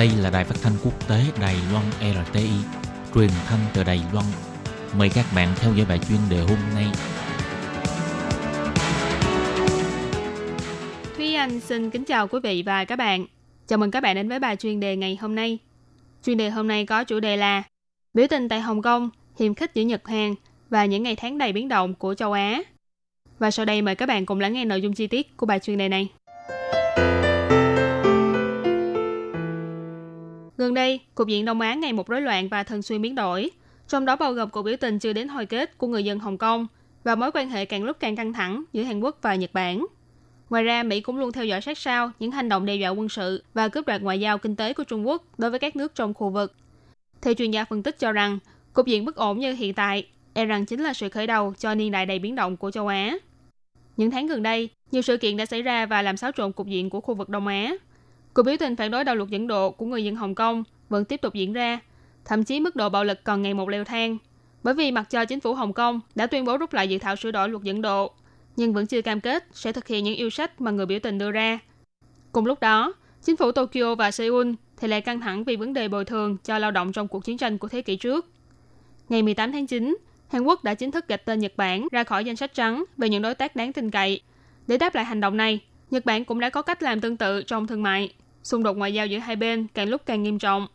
Đây là đài phát thanh quốc tế Đài Loan RTI, truyền thanh từ Đài Loan. Mời các bạn theo dõi bài chuyên đề hôm nay. Thúy Anh xin kính chào quý vị và các bạn. Chào mừng các bạn đến với bài chuyên đề ngày hôm nay. Chuyên đề hôm nay có chủ đề là Biểu tình tại Hồng Kông, hiềm khích giữa Nhật Hàn và những ngày tháng đầy biến động của châu Á. Và sau đây mời các bạn cùng lắng nghe nội dung chi tiết của bài chuyên đề này. Gần đây, cục diện Đông Á ngày một rối loạn và thường xuyên biến đổi, trong đó bao gồm cuộc biểu tình chưa đến hồi kết của người dân Hồng Kông và mối quan hệ càng lúc càng căng thẳng giữa Hàn Quốc và Nhật Bản. Ngoài ra, Mỹ cũng luôn theo dõi sát sao những hành động đe dọa quân sự và cướp đoạt ngoại giao kinh tế của Trung Quốc đối với các nước trong khu vực. Theo chuyên gia phân tích cho rằng, cục diện bất ổn như hiện tại e rằng chính là sự khởi đầu cho niên đại đầy biến động của châu Á. Những tháng gần đây, nhiều sự kiện đã xảy ra và làm xáo trộn cục diện của khu vực Đông Á. Cuộc biểu tình phản đối đạo luật dẫn độ của người dân Hồng Kông vẫn tiếp tục diễn ra, thậm chí mức độ bạo lực còn ngày một leo thang. Bởi vì mặc cho chính phủ Hồng Kông đã tuyên bố rút lại dự thảo sửa đổi luật dẫn độ, nhưng vẫn chưa cam kết sẽ thực hiện những yêu sách mà người biểu tình đưa ra. Cùng lúc đó, chính phủ Tokyo và Seoul thì lại căng thẳng vì vấn đề bồi thường cho lao động trong cuộc chiến tranh của thế kỷ trước. Ngày 18 tháng 9, Hàn Quốc đã chính thức gạch tên Nhật Bản ra khỏi danh sách trắng về những đối tác đáng tin cậy. Để đáp lại hành động này, Nhật Bản cũng đã có cách làm tương tự trong thương mại. Xung đột ngoại giao giữa hai bên càng lúc càng nghiêm trọng.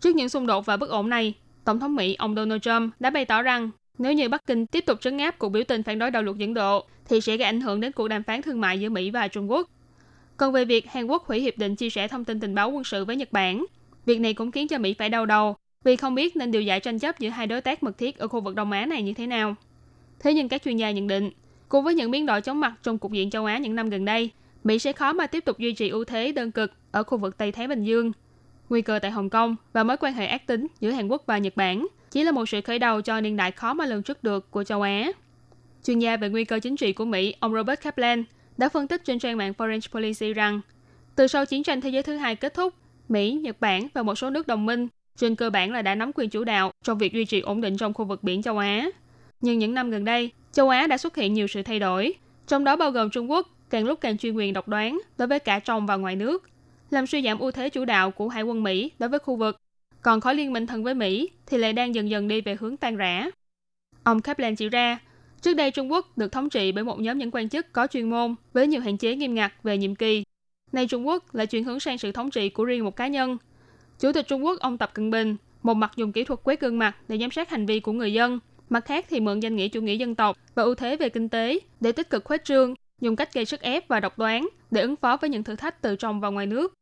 Trước những xung đột và bất ổn này, Tổng thống Mỹ ông Donald Trump đã bày tỏ rằng nếu như Bắc Kinh tiếp tục trấn áp cuộc biểu tình phản đối đạo luật dẫn độ, thì sẽ gây ảnh hưởng đến cuộc đàm phán thương mại giữa Mỹ và Trung Quốc. Còn về việc Hàn Quốc hủy hiệp định chia sẻ thông tin tình báo quân sự với Nhật Bản, việc này cũng khiến cho Mỹ phải đau đầu vì không biết nên điều giải tranh chấp giữa hai đối tác mật thiết ở khu vực Đông Á này như thế nào. Thế nhưng các chuyên gia nhận định, cùng với những biến đổi chóng mặt trong cục diện châu Á những năm gần đây, Mỹ sẽ khó mà tiếp tục duy trì ưu thế đơn cực ở khu vực Tây Thái Bình Dương. Nguy cơ tại Hồng Kông và mối quan hệ ác tính giữa Hàn Quốc và Nhật Bản chỉ là một sự khởi đầu cho niên đại khó mà lường trước được của châu Á. Chuyên gia về nguy cơ chính trị của Mỹ, ông Robert Kaplan, đã phân tích trên trang mạng Foreign Policy rằng, từ sau chiến tranh thế giới thứ hai kết thúc, Mỹ, Nhật Bản và một số nước đồng minh trên cơ bản là đã nắm quyền chủ đạo trong việc duy trì ổn định trong khu vực biển châu Á. Nhưng những năm gần đây, châu Á đã xuất hiện nhiều sự thay đổi, trong đó bao gồm Trung Quốc càng lúc càng chuyên quyền độc đoán đối với cả trong và ngoài nước, làm suy giảm ưu thế chủ đạo của hải quân Mỹ đối với khu vực. Còn khối liên minh thân với Mỹ thì lại đang dần dần đi về hướng tan rã. Ông Kaplan chỉ ra, trước đây Trung Quốc được thống trị bởi một nhóm những quan chức có chuyên môn với nhiều hạn chế nghiêm ngặt về nhiệm kỳ. Nay Trung Quốc lại chuyển hướng sang sự thống trị của riêng một cá nhân. Chủ tịch Trung Quốc ông Tập Cận Bình một mặt dùng kỹ thuật quét gương mặt để giám sát hành vi của người dân, mặt khác thì mượn danh nghĩa chủ nghĩa dân tộc và ưu thế về kinh tế để tích cực khuếch trương dùng cách gây sức ép và độc đoán để ứng phó với những thử thách từ trong và ngoài nước.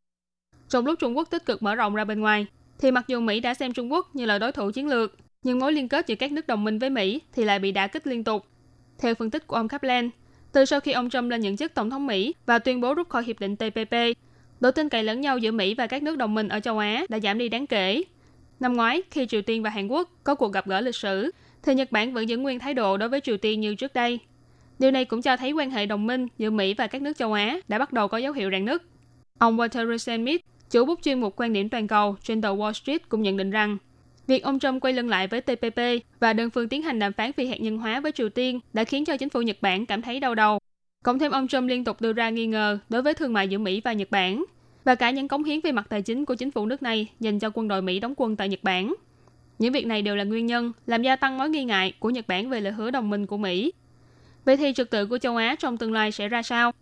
Trong lúc Trung Quốc tích cực mở rộng ra bên ngoài, thì mặc dù Mỹ đã xem Trung Quốc như là đối thủ chiến lược, nhưng mối liên kết giữa các nước đồng minh với Mỹ thì lại bị đả kích liên tục. Theo phân tích của ông Kaplan, từ sau khi ông Trump lên nhận chức tổng thống Mỹ và tuyên bố rút khỏi hiệp định TPP, độ tin cậy lẫn nhau giữa Mỹ và các nước đồng minh ở châu Á đã giảm đi đáng kể. Năm ngoái, khi Triều Tiên và Hàn Quốc có cuộc gặp gỡ lịch sử, thì Nhật Bản vẫn giữ nguyên thái độ đối với Triều Tiên như trước đây. Điều này cũng cho thấy quan hệ đồng minh giữa Mỹ và các nước châu Á đã bắt đầu có dấu hiệu rạn nứt. Ông Walter Rosenmith, chủ bút chuyên mục quan điểm toàn cầu trên tờ Wall Street cũng nhận định rằng, việc ông Trump quay lưng lại với TPP và đơn phương tiến hành đàm phán phi hạt nhân hóa với Triều Tiên đã khiến cho chính phủ Nhật Bản cảm thấy đau đầu. Cộng thêm ông Trump liên tục đưa ra nghi ngờ đối với thương mại giữa Mỹ và Nhật Bản và cả những cống hiến về mặt tài chính của chính phủ nước này dành cho quân đội Mỹ đóng quân tại Nhật Bản. Những việc này đều là nguyên nhân làm gia tăng mối nghi ngại của Nhật Bản về lời hứa đồng minh của Mỹ Vậy thì trật tự của châu Á trong tương lai sẽ ra sao?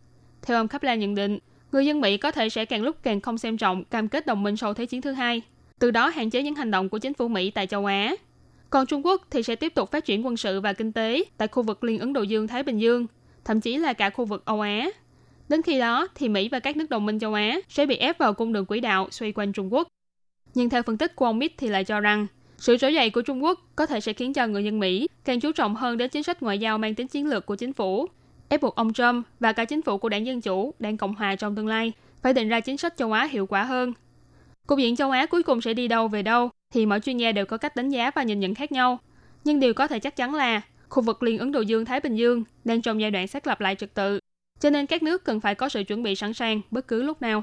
Theo ông Kaplan nhận định, người dân Mỹ có thể sẽ càng lúc càng không xem trọng cam kết đồng minh sau Thế chiến thứ hai, từ đó hạn chế những hành động của chính phủ Mỹ tại châu Á. Còn Trung Quốc thì sẽ tiếp tục phát triển quân sự và kinh tế tại khu vực Liên Ấn Độ Dương-Thái Bình Dương, thậm chí là cả khu vực Âu Á. Đến khi đó thì Mỹ và các nước đồng minh châu Á sẽ bị ép vào cung đường quỹ đạo xoay quanh Trung Quốc. Nhưng theo phân tích của ông Mitt thì lại cho rằng sự trỗi dậy của Trung Quốc có thể sẽ khiến cho người dân Mỹ càng chú trọng hơn đến chính sách ngoại giao mang tính chiến lược của chính phủ, ép buộc ông Trump và cả chính phủ của đảng Dân Chủ, đảng Cộng Hòa trong tương lai phải định ra chính sách châu Á hiệu quả hơn. Cục diện châu Á cuối cùng sẽ đi đâu về đâu thì mỗi chuyên gia đều có cách đánh giá và nhìn nhận khác nhau. Nhưng điều có thể chắc chắn là khu vực Liên Ấn Độ Dương-Thái Bình Dương đang trong giai đoạn xác lập lại trật tự, cho nên các nước cần phải có sự chuẩn bị sẵn sàng bất cứ lúc nào.